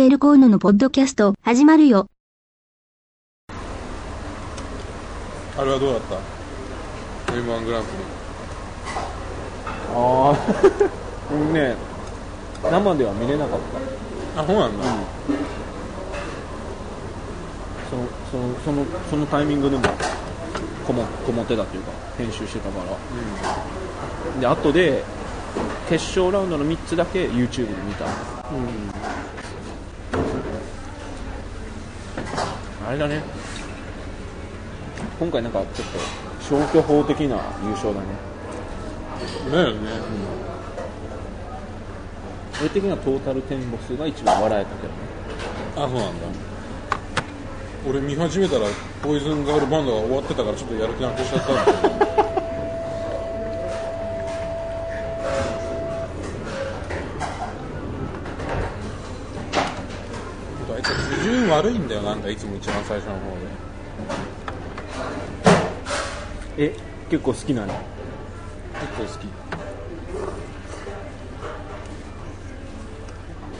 OL コーノのポッドキャスト始まるよ。あれはどうだった ?M1 グランプああ僕 ね生では見れなかったリ。あ、そうなんだ。そのそのそのそのタイミングでもこもこもってたというか編集してたからで後で決勝ラウンドの3つだけ YouTube で見た、あれだね今回なんかちょっと消去法的な優勝だねだよね。俺的にはトータルテンボスが一番笑えたけどねあ、そうなんだ。俺見始めたら、ポイズンガールバンドが終わってたからちょっとやる気なくしちゃったんだけど。悪いんだよ、なんかいつも一番最初の方で。え結構好きなの？結構好き。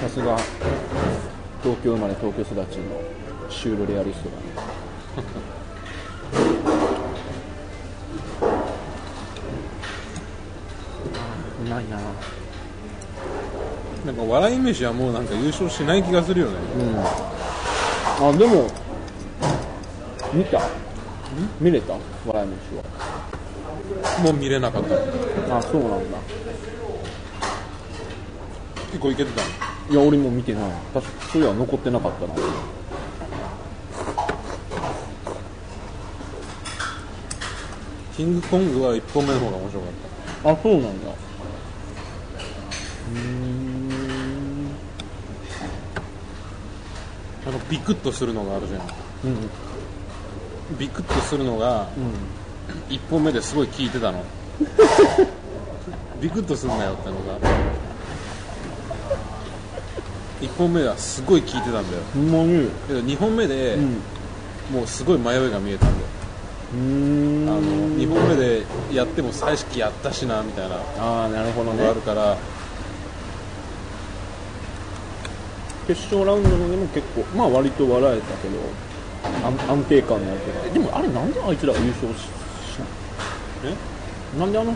さすが東京生まれ東京育ちのシュールレアリストだね うまいななんか笑い飯はもうなんか優勝しない気がするよね。うんあでも見た？見れた？笑い飯もう見れなかった。はあそうなんだ。結構いけてたの？いや俺も見てない。確かそういや残ってなかったな。キングコングは1本目の方が面白かった。あそうなんだあのビクッとするのがあるじゃん。うん。ビクッとするのがうん。1本目ですごい効いてたの。ビクッとするなよってのが。1本目はすごい効いてたんだよ。けど2本目でうん。もうすごい迷いが見えたんだよ。あの2本目でやっても彩色やったしなみたいな。あなるほどね。があるから決勝ラウンドのでも結構まあ割と笑えたけど安安定感のあるけどえでもあれなんであいつらが優勝ししえ？なんであの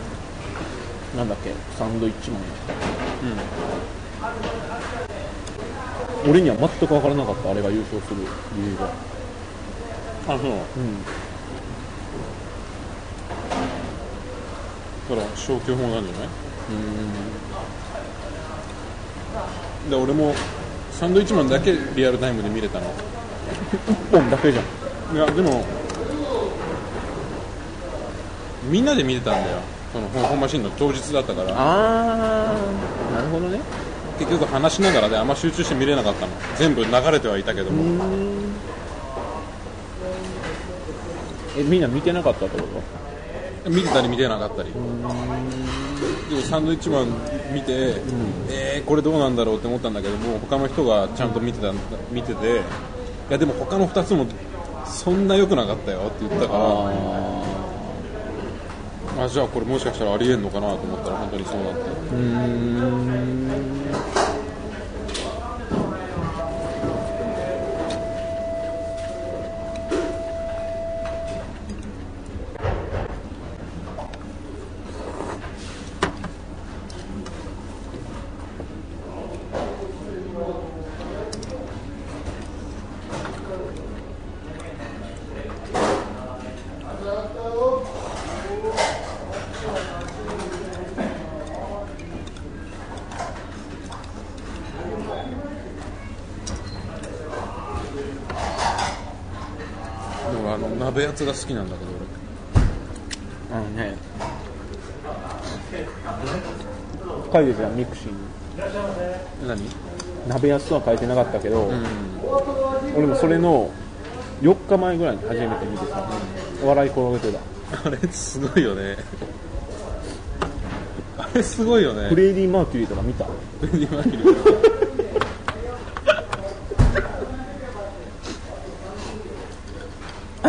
なんだっけ？サンドイッチマン。やった俺には全く分からなかったあれが優勝する理由が。あそううん。だから消去法なんじゃない？で俺もサンドイッチマンだけリアルタイムで見れたの？1本だけじゃん。いやでもみんなで見てたんだよ。その本マシンの当日だったから。ああなるほどね。結局話しながらであんま集中して見れなかったの。全部流れてはいたけども。えみんな見てなかったってこと？見てたり見てなかったり。でもサンドイッチマン見て、えー、これどうなんだろうって思ったんだけども他の人がちゃんと見てた見てていやでも他の2つもそんな良くなかったよって言ったからあじゃあこれもしかしたらありえんのかなと思ったら本当にそうなってうーんでもあの鍋やつが好きなんだけどあのね書いてたよミクシーに。俺何？鍋やつとは書いてなかったけど、俺もそれの4日前ぐらいに初めて見てさ、笑い転げてた。あれすごいよね。あれすごいよね。フレディ・マーキュリーとか見た？フレディマーキュリー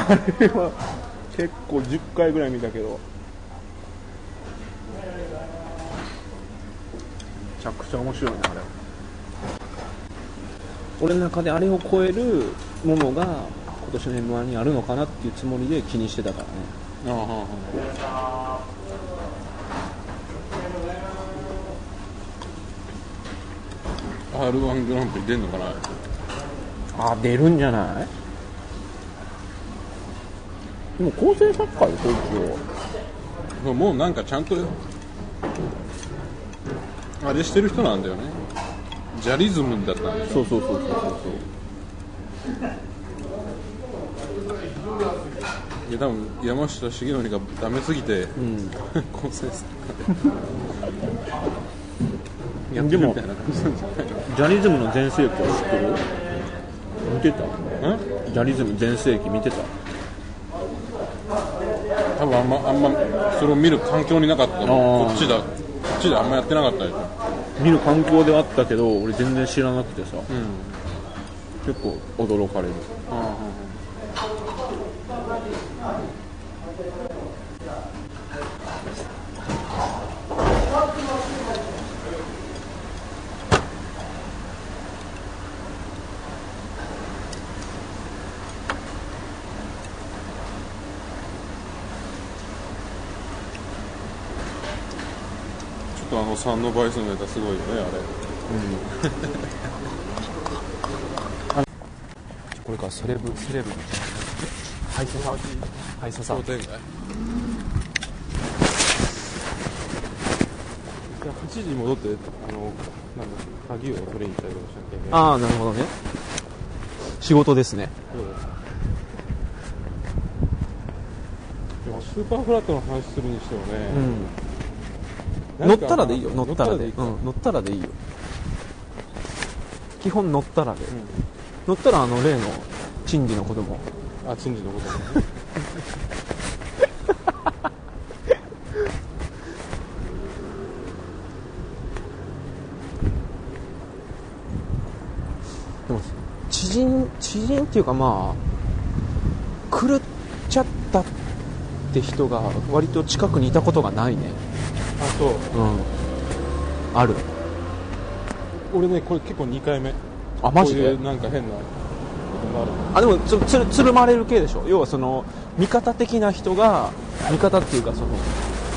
あれは結構10回ぐらい見たけど。めちゃくちゃ面白いねあれ。俺の中であれを超えるものが今年の m 1にあるのかなっていうつもりで気にしてたからね。あはは R1 グランプリ出んのかなあ出るんじゃない？でも構成作家よこいつをもうなんかちゃんとあれしてる人なんだよね。ジャリズムだったんでそうそうそうそうそう。いや多分山下重則がダメすぎて、うん。構成作いやでもジャリズムの全盛期は知ってる？見てた？ジャリズム全盛期見てた？多分あんまあんまそれを見る環境になかったこっちだ。こっちであんまやってなかったでしょ見る環境ではあったけど俺全然知らなくてさ。うん。結構驚かれる。ちょとあのサンドバイスのネタすごいよねあれ。これからセレブセレブ。ハイソサハイソサ商店街じゃあ8時に戻ってあのなんだ鍵を取りに行ったりとかしなきゃいけないああなるほどね。仕事ですね。でもスーパーフラットの話するにしてもね、うん乗ったらでいいよ。乗ったらで。乗ったらでいいよ。基本乗ったらで、乗ったらあの例の珍事の子供あチンジのことねでも知人知人っていうかまあ狂っちゃったって人が割と近くにいたことがないねあそう。うん。ある。俺ねこれ結構2回目。あマジで？こういうなんか変なことがある。あでもつつるつるまれる系でしょ？要はその味方的な人が味方っていうかその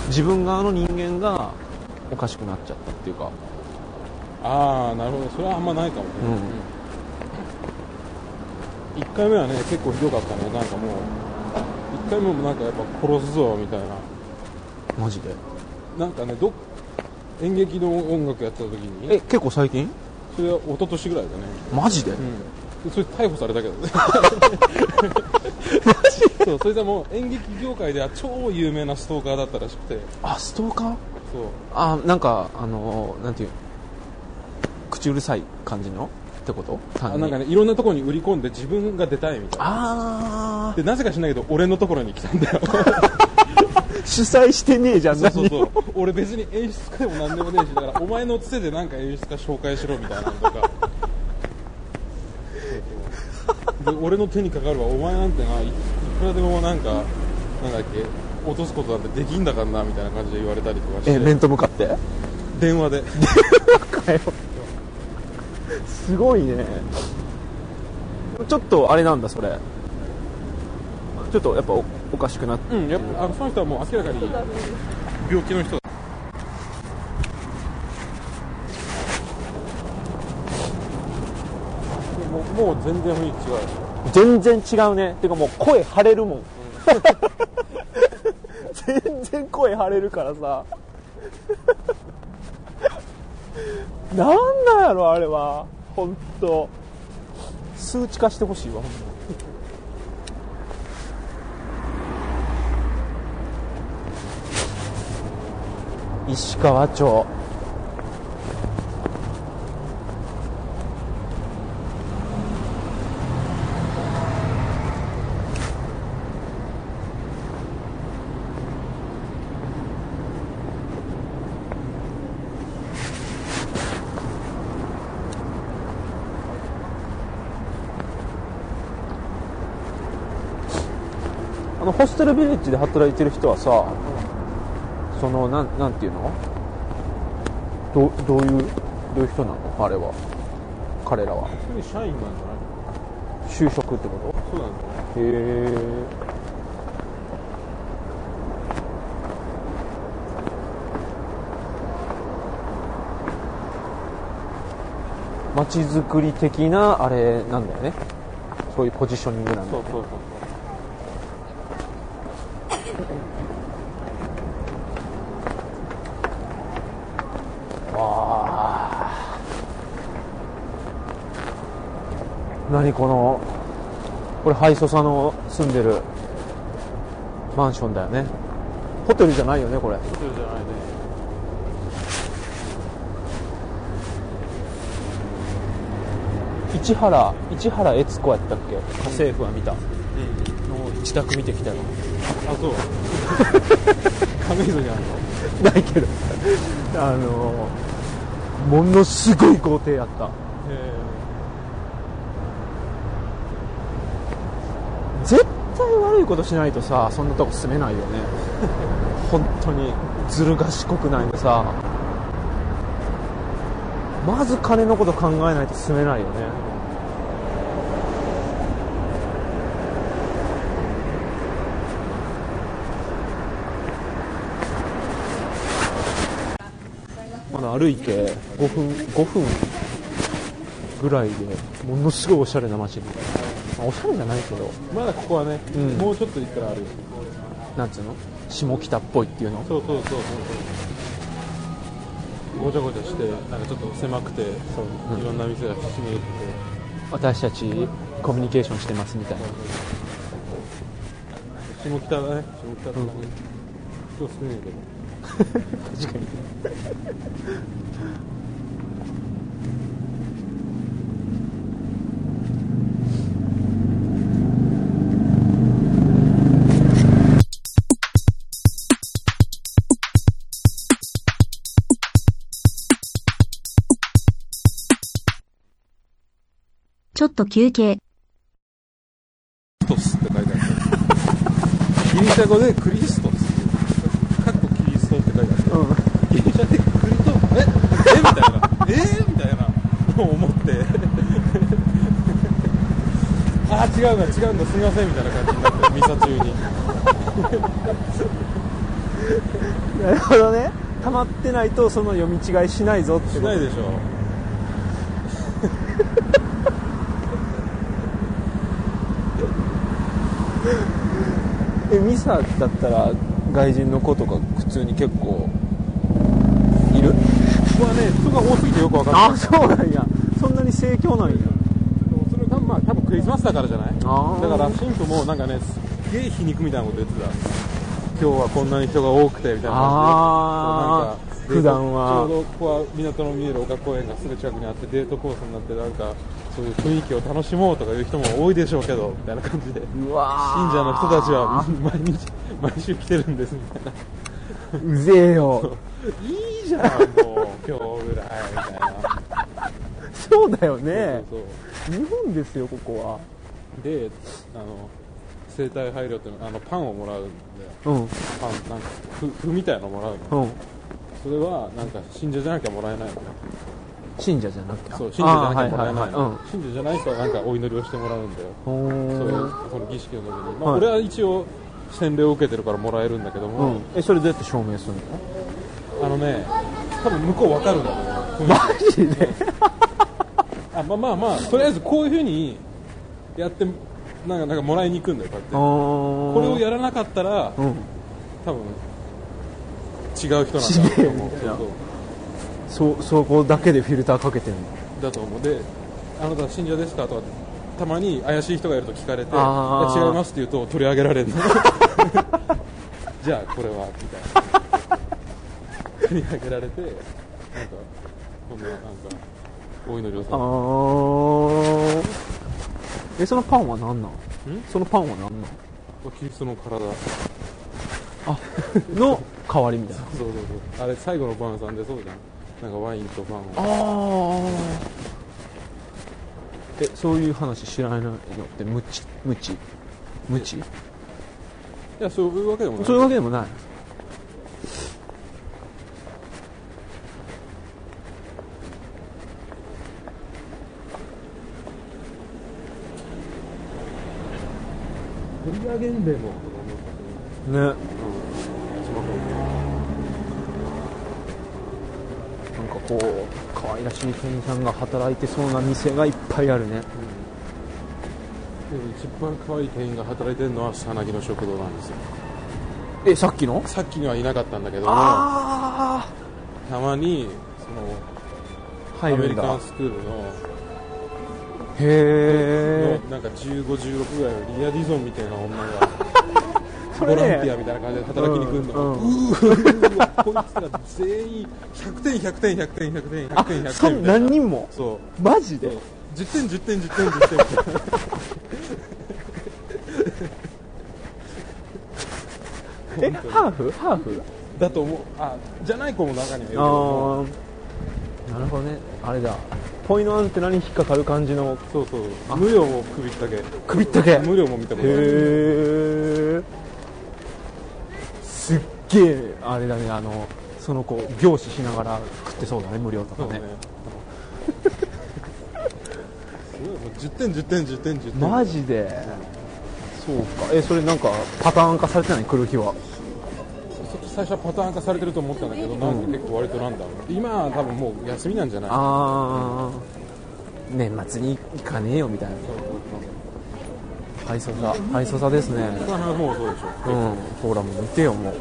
自分側の人間がおかしくなっちゃったっていうか。ああなるほど。それはあんまないかも。ね、うん。1回目はね結構ひどかったね。なんかもう1回目もなんかやっぱ殺すぞみたいな。マジで？なんかねど演劇の音楽やってた時に。え結構最近？それは一昨年ぐらいだね。マジで、うん。でそれ逮捕されたけどね。そうそれでもう演劇業界では超有名なストーカーだったらしくて。あストーカー？そう。あなんかあのなんていう？口うるさい感じの？ってこと？あなんかねいろんなところに売り込んで自分が出たいみたいな。あでなぜか知らないけど俺のところに来たんだよ。ー 主催してねえじゃんそうそうそう。俺別に演出家でも何でもねえしだからお前のつてでなんか演出家紹介しろみたいなのとか。で俺の手にかかるわ。お前なんてないいくらでもなんかなんだっけ落とすことなんてできんだからなみたいな感じで言われたりとかして。え面と向かって？電話で。かよ。すごいね。ちょっとあれなんだそれ。ちょっとやっぱおおかしくなって。うんやっぱあのその人はもう明らかに病気の人。だもうもう全然雰囲気違う。全然違うね。てかもう声張れるもん。全然声張れるからさ。なんなんやろあれは。本当数値化してほしいわほんま石川町。あのホステルビレッジで働いてる人はさそのなんなんていうの？どうどういうどういう人なの？あれは。彼らは。普通に社員なんじゃない就職ってこそうなんだ。よとへえ街づくり的なあれなんだよね。そういうポジショニングなんだそうそうそう何このこれハイソサの住んでるマンションだよね。ホテルじゃないよねこれ。ホテルじゃないね。市原市原悦子やったっけ？家政婦は見た。の自宅見てきたよ。あそう。亀戸にあるのないけど。あのものすごい豪邸やった。絶対悪いことしないとさそんなとこ住めないよね。本当に。ずる賢くないとさ。まず金のこと考えないと住めないよね。まだ歩いて5分5分ぐらいでものすごいおしゃれな街に。まあおしゃれじゃないけど。まだここはね、うん。もうちょっと行ったらあるよ。なんつうの？下北っぽいっていうの？そうそうそうそうそう。ごちゃごちゃしてなんかちょっと狭くてそう。いろんな店がひしめいてて。私たちコミュニケーションしてますみたいな。下北だね。下北だね、今日少ないけど。確かにちょっと休憩。クリストスって書いてあるギリシャ語でクリストスかっこキリストって書いてあるギリシャでクリトええみたいなえみたいな思って。あー違うんだ違うんだすみませんみたいな感じになってミサ中に。なるほどね。溜まってないとその読み違いしないぞってしないでしょえミサだったら外人の子とか普通に結構いる？ここはね人が多すぎてよくわかんない。あそうなんや。そんなに盛況なんや。それがまあ多分クリスマスだからじゃない？だから神父もなんかねすっげえ皮肉みたいなこと言ってた。今日はこんなに人が多くてみたいな。感じで普段は。ちょうどここは港の見える丘公園がすぐ近くにあってデートコースになってなんかそういう雰囲気を楽しもうとかいう人も多いでしょうけどみたいな感じで。信者の人たちは毎日毎週来てるんですみたいな。うぜえよ。いいじゃんもう今日ぐらいみたいな。そうだよね。日本ですよここは。であの生体配慮っていうのあのパンをもらうんで。うん。パンなんかふふみたいなのもらうの。うん。それはなんか信者じゃなきゃもらえないのね信者じゃなきゃそう信者じゃなきゃもらえない信者じゃないとなんかお祈りをしてもらうんだよ。うんそういうほその儀式の時に、まあ、はい。俺は一応洗礼を受けてるからもらえるんだけどーうも、ん。えそれどうやって証明するの？あのね多分向こうわかるんだと思うマジで？あまあまあまあとりあえずこういうふうにやってなんかなんかもらいに行くんだよこうやって。ここれをやらなかったらうん。多分違う人なんだと思うそうそそこだけでフィルターかけてんの？そうだと思う。であなた信者ですかとかたまに怪しい人がいると聞かれてあ違いますって言うと取り上げられるの。じゃあこれはみたいな。取り上げられてなんかこんななんかお祈りをさあー。えそのパンは何なん？そのパンは何なん？キリストの体。そうあの代わりみたいな。そうそう。あれ最後の晩餐でそうじゃんなんかワインとパンを。ああそういう話知らないのって無知無知無知いやそういうわけでもない。そういうわけでもない。振上げも。ね。可愛らしい店員さんが働いてそうな店がいっぱいあるね。でも一番可愛い店員が働いてるのはさなぎの食堂なんですよ。えさっきの？さっきにはいなかったんだけどもあたまにそあのアメリカンスクールのへえんか15、16ぐらいのリア・ディゾンみたいな女がボランティアみたいな感じで働きに来るの、うんうん。うこいつら全員100点100点100点100点100あ点。100そん点何人も？そう。マジで？10点10点10点10点えハーフ？ハーフ？だと思う。あじゃない子も中にはいるなるほどね。あれだ。ポイのアンテナに引っかかる感じの。そうそう無料も首ったけ。首ったけ。へ無料も見たことあるえすっげえあれだねあのその子凝視しながら食ってそうだね無料とかね。すごいもう10点10点10点10点。マジで？そうか。えそれなんかパターン化されてない？来る日は。最初はパターン化されてると思ったんだけど、なんか結構割となんだろう。今は多分もう休みなんじゃない？ああ年末に行かねえよみたいな。はいそさはいそさですね。もうそうでしょうんほらもう見てよもう。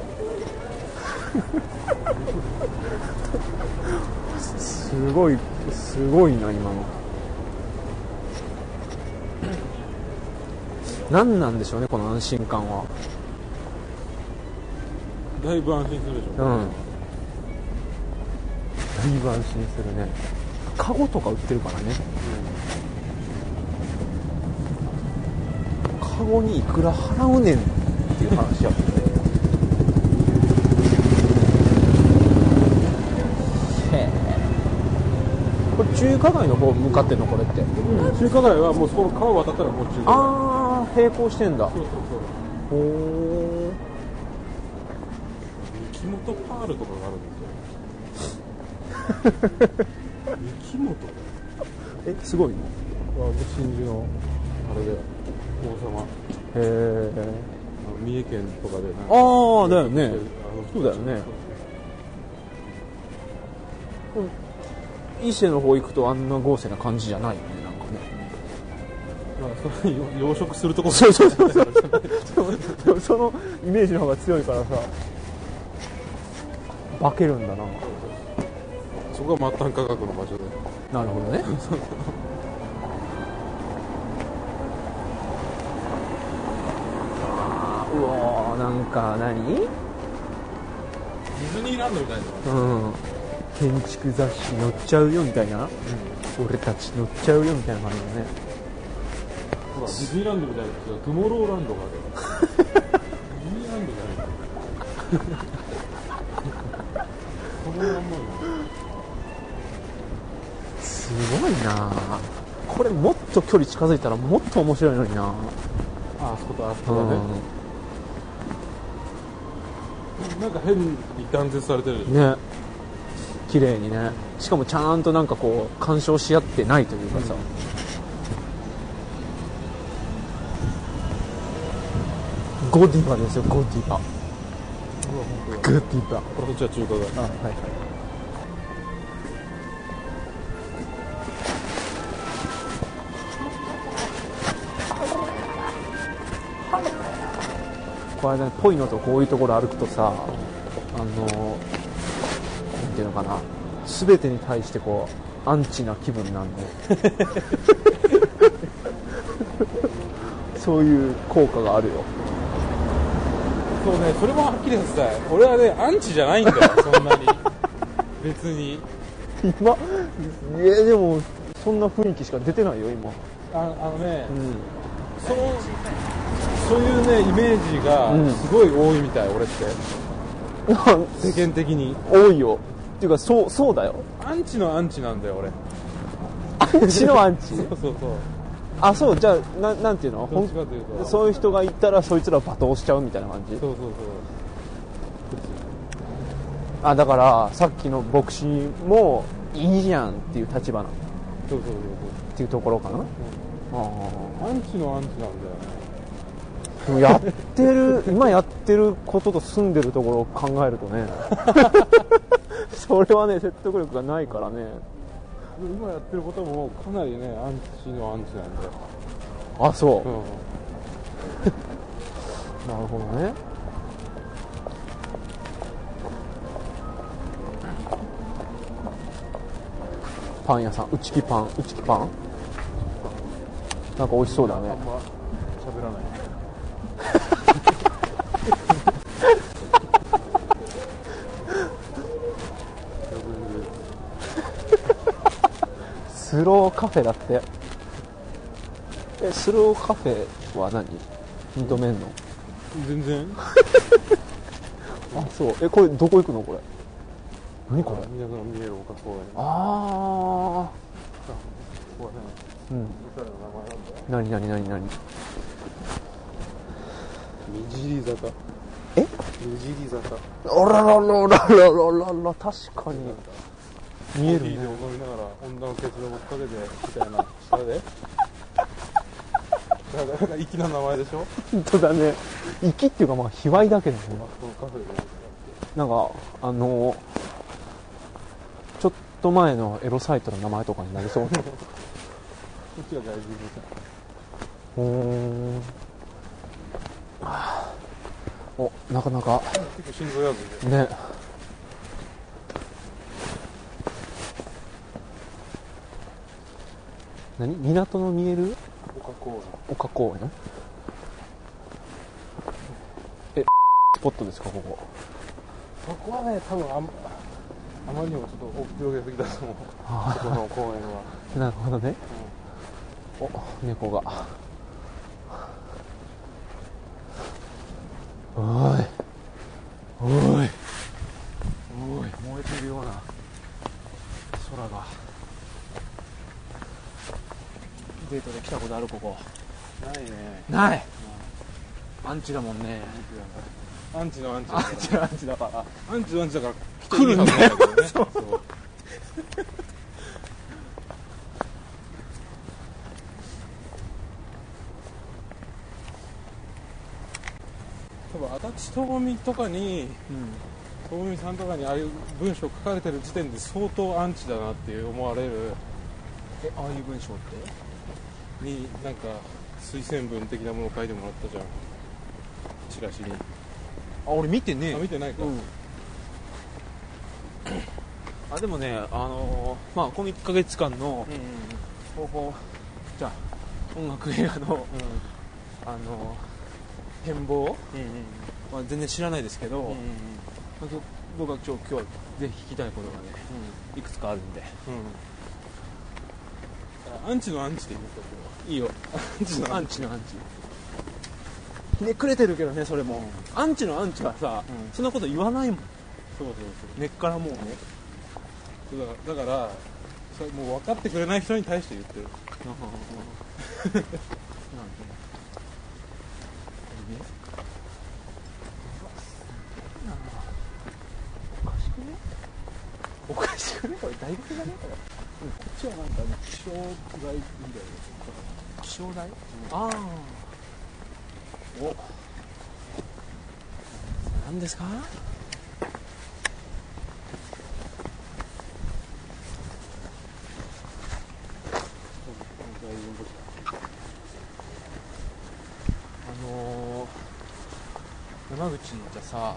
すごいすごいな今の。何なんでしょうねこの安心感は。だいぶ安心するでしょ、うん。だいぶ安心するね。カゴとか売ってるからね。カゴにいくら払うねんっていう話やもんねへえこれ中華街の方向かってんのこれって。中華街はもうそこの川渡ったらもう中華街。ああ並行してんだ。そうそうそう。おお三木本パールとかがあるんですよ。三木本えすごい。のは真珠のあれで王様。へえ三重県とかでああだよね。そうだよね。伊勢の方行くとあんな豪勢な感じじゃないよねなんかね。まあそれ養殖するとこ。そうそうそうそう。そのイメージの方が強いからさ。化けるんだな。そこが末端価格の場所で。なるほどねうわーなんか何？ディズニーランドみたいな。うん。建築雑誌載っちゃうよみたいな、俺たち載っちゃうよみたいな感じだね。ほらディズニーランドみたいなトゥモローランドがある。ディズニーランドじゃない。トゥモローランドすごいな。これもっと距離近づいたらもっと面白いのにな。ああそことあそこだね、なんか変に断絶されてる。ね。綺麗にね。しかもちゃんとなんかこう干渉し合ってないというかさ、ゴディバですよゴディバ。ゴディバ。これそっちは中華街？あはいはいこれねぽいのとこういうところ歩くとさあのなんていうのかな。全てに対してこうアンチな気分になるのそういう効果があるよ。そうねそれもはっきりさせたい。俺はねアンチじゃないんだよそんなに。別に。今？いやでもそんな雰囲気しか出てないよ今。ああのね、うん。そのそういうねイメージがうん。すごい多いみたい、俺って。世間的に。多いよ。っていうかそうそうだよ。アンチのアンチなんだよ俺。アンチのアンチ？そうそうそう。あそうじゃあななんていうの？うと。そういう人がいたらそいつらを罵倒しちゃうみたいな感じ？そうそうあだからさっきの牧師もいいじゃんっていう立場なの。そうそうそうっていうところかな、あそうアンチのアンチなんだよねやってる 今やってることと住んでるところを考えるとね。それはね説得力がないからね。今やってることもかなりねアンチのアンチなんだよ、あそう、うん、なるほどね。パン屋さん内木パン内木パン？なんか美味しそうだねあんま喋らないスローカフェだって。えスローカフェは何？認めんの？全然。あそう。えこれどこ行くの？これ。何これ？皆さん見える丘公園ああうん。何何何何？みじり坂。え？みじり坂。あらららららららら確かに。見えるコーヒーでね踊りながら女のケツを追っかけてみたいな下で。だから粋な名前でしょ？本当だね。粋っていうかまあ卑猥だけどね。なんかあのちょっと前のエロサイトの名前とかになりそう。な こっちが大事うーんおなかなか。結構心臓やずい。でね。何？港の見える？丘公丘公園？えスポットですかここ。園そこはね多分あんあまりにもちょっと大広げすぎだと思う。そこの公園は。なるほどね、お猫がおいおいおい燃えてるような空がデートで来たここ。こないね。ない、アンチだもんね。アンチのアンチアンチのアンチだから。らアンチのアンチだから来るんだよ来ていいはずなんだけどね。そう。多分足立智美とかに智美さんとかにああいう文章書かれてる時点で相当アンチだなって思われる。えああいう文章って？になんか推薦文的なものを書いてもらったじゃん。チラシに。あ俺見てねあ見てないか、うん。あでもねあのーまあこの1ヶ月間のうんうん方法じゃあ音楽映画のあのー展望うんうんは全然知らないですけど、うんうん僕は今日今日はぜひ聞きたいことがねいくつかあるんで。うんアンチのアンチで言うかいいよ。アンチのアンチ。のアンチひねくれてるけどねそれも、アンチのアンチはさ、うん。そんなこと言わないもん。そうそう根っからもうね。そうだからだからそれもう分かってくれない人に対して言ってる。おかしくね？これ大学だねこれこっちはなんかね気象台みたいな気象台、ああお。何ですか？あのー、山口に行ったさ、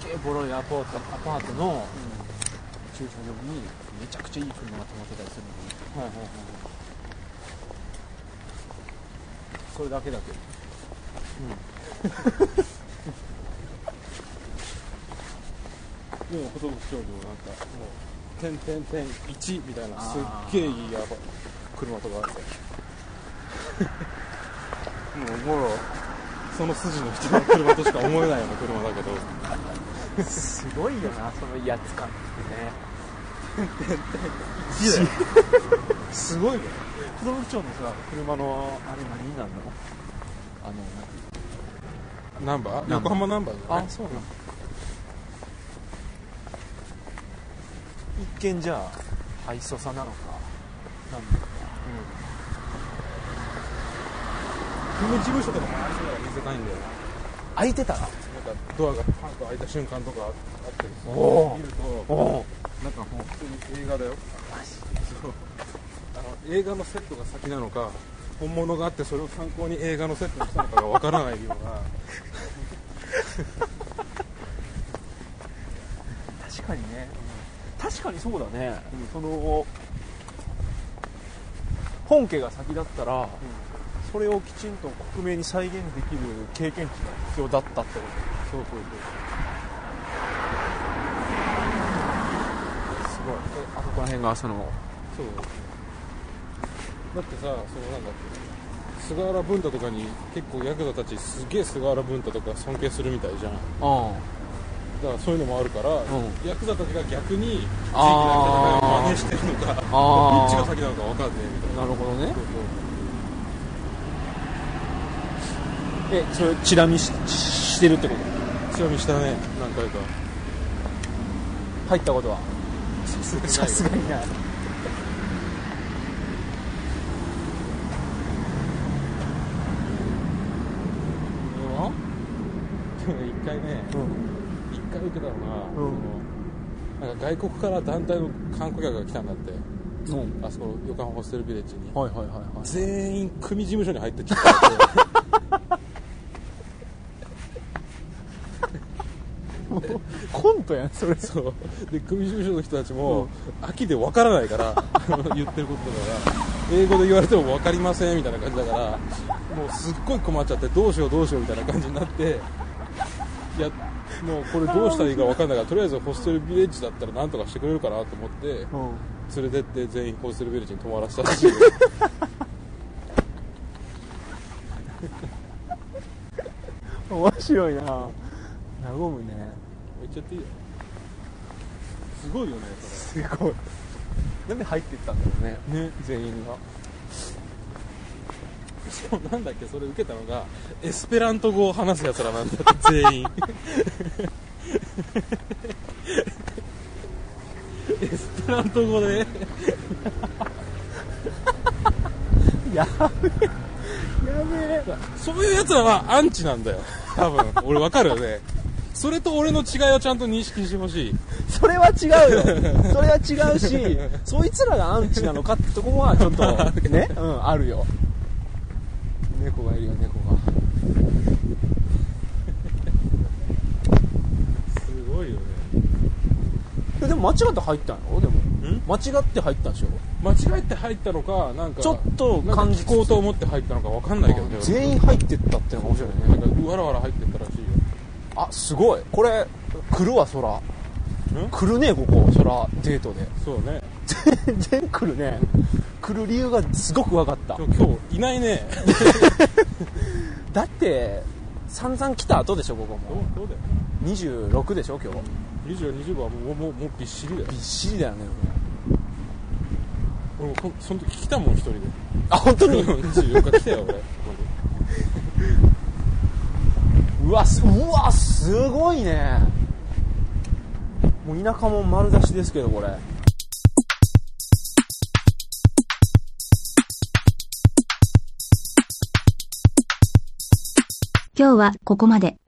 すっげえボロいアパートアパートの駐車場にめちゃくちゃいい車が止まってたりするのはいはいはいそれだけだけ。どでも寿町でもなんかもう点点点1みたいなすっげえいいやば車とかあってもうもろ。その筋の人の車としか思えないような車だけど。すごいよなその威圧感ってね。1だよすごいね。子供町のさ車のあれ何になるのあのナンバー？横浜ナンバーじゃないあそうなの一見じゃあハイソサなのか。なんだろ組事務所とか回しながら見せたいんだよ開いてた？らなんかドアがパンと開いた瞬間とかあって。見るとおなんかもう普通に映画だよ。そう。あの映画のセットが先なのか本物があってそれを参考に映画のセットにしたのかがわからないような。確かにね、確かにそうだね、その本家が先だったら、それをきちんと克明に再現できる経験値が必要だったってこそうそうそうとすごいあそこら辺がそのそう。だってさそのなんだっけ。菅原文太とかに結構ヤクザたちすげえ菅原文太とか尊敬するみたいじゃん。あだからそういうのもあるから、ん。ヤクザたちが逆に地域の戦いを真似してるのかどっちが先なのか分かんねえみたいな。なるほどね。そうえそれチラ見ししてるってこと？そうちなみにしたね何回か。入ったことは？さすがに。な。い一回ねれは一回受けたのが、うん。そのなんか外国から団体の観光客が来たんだって。うん、うん、あそこ横浜ホステルビレッジに。はいはいはいはい。全員組事務所に入ってきてコントやんそれ。そう。で組事務所の人たちも、秋で分からないから 言ってることだから英語で言われても分かりませんみたいな感じだからもうすっごい困っちゃってどうしようどうしようみたいな感じになっていやもうこれどうしたらいいか分かんないからとりあえずホステルビレッジだったらなんとかしてくれるかなと思ってうん連れてって全員ホステルビレッジに泊まらせたらし 面白いな。和むね言っちゃっていいよすごいよねそすごい。なんで入ってったんだろうね。れね。全員が。しかもなんだっけそれ受けたのがエスペラント語を話すやつらなんだって全員。エスペラント語で。やべえ。やべえそういうやつらはアンチなんだよ。多分。俺わかるよねそれと俺の違いをちゃんと認識してほしい。それは違うよ。それは違うしそいつらがアンチなのかってとこはちょっと ね。うんあるよ。猫がいるよ猫が。すごいよね。えでも間違って入ったの？でも。ん？間違って入ったんでしょ？間違えて入ったのかなんかちょっと感じ聞こうと思って入ったのかわかんないけどね。全員入ってったってのが面白いね。なんかわらわら入ってったらあすごい。これ来るわそらん？来るねここ。そらデートで。そうね。全然来るね。来る理由がすごく分かった。今日いないね。だって散々来た後でしょここどもうどうだよ。26でしょ今日。24、25はもうもうもうびっしりだよ。びっしりだよね俺もこその時来たもん一人で。あ本当に？24日来たよ俺うわすうわすごいねもう田舎も丸出しですけどこれ今日はここまで。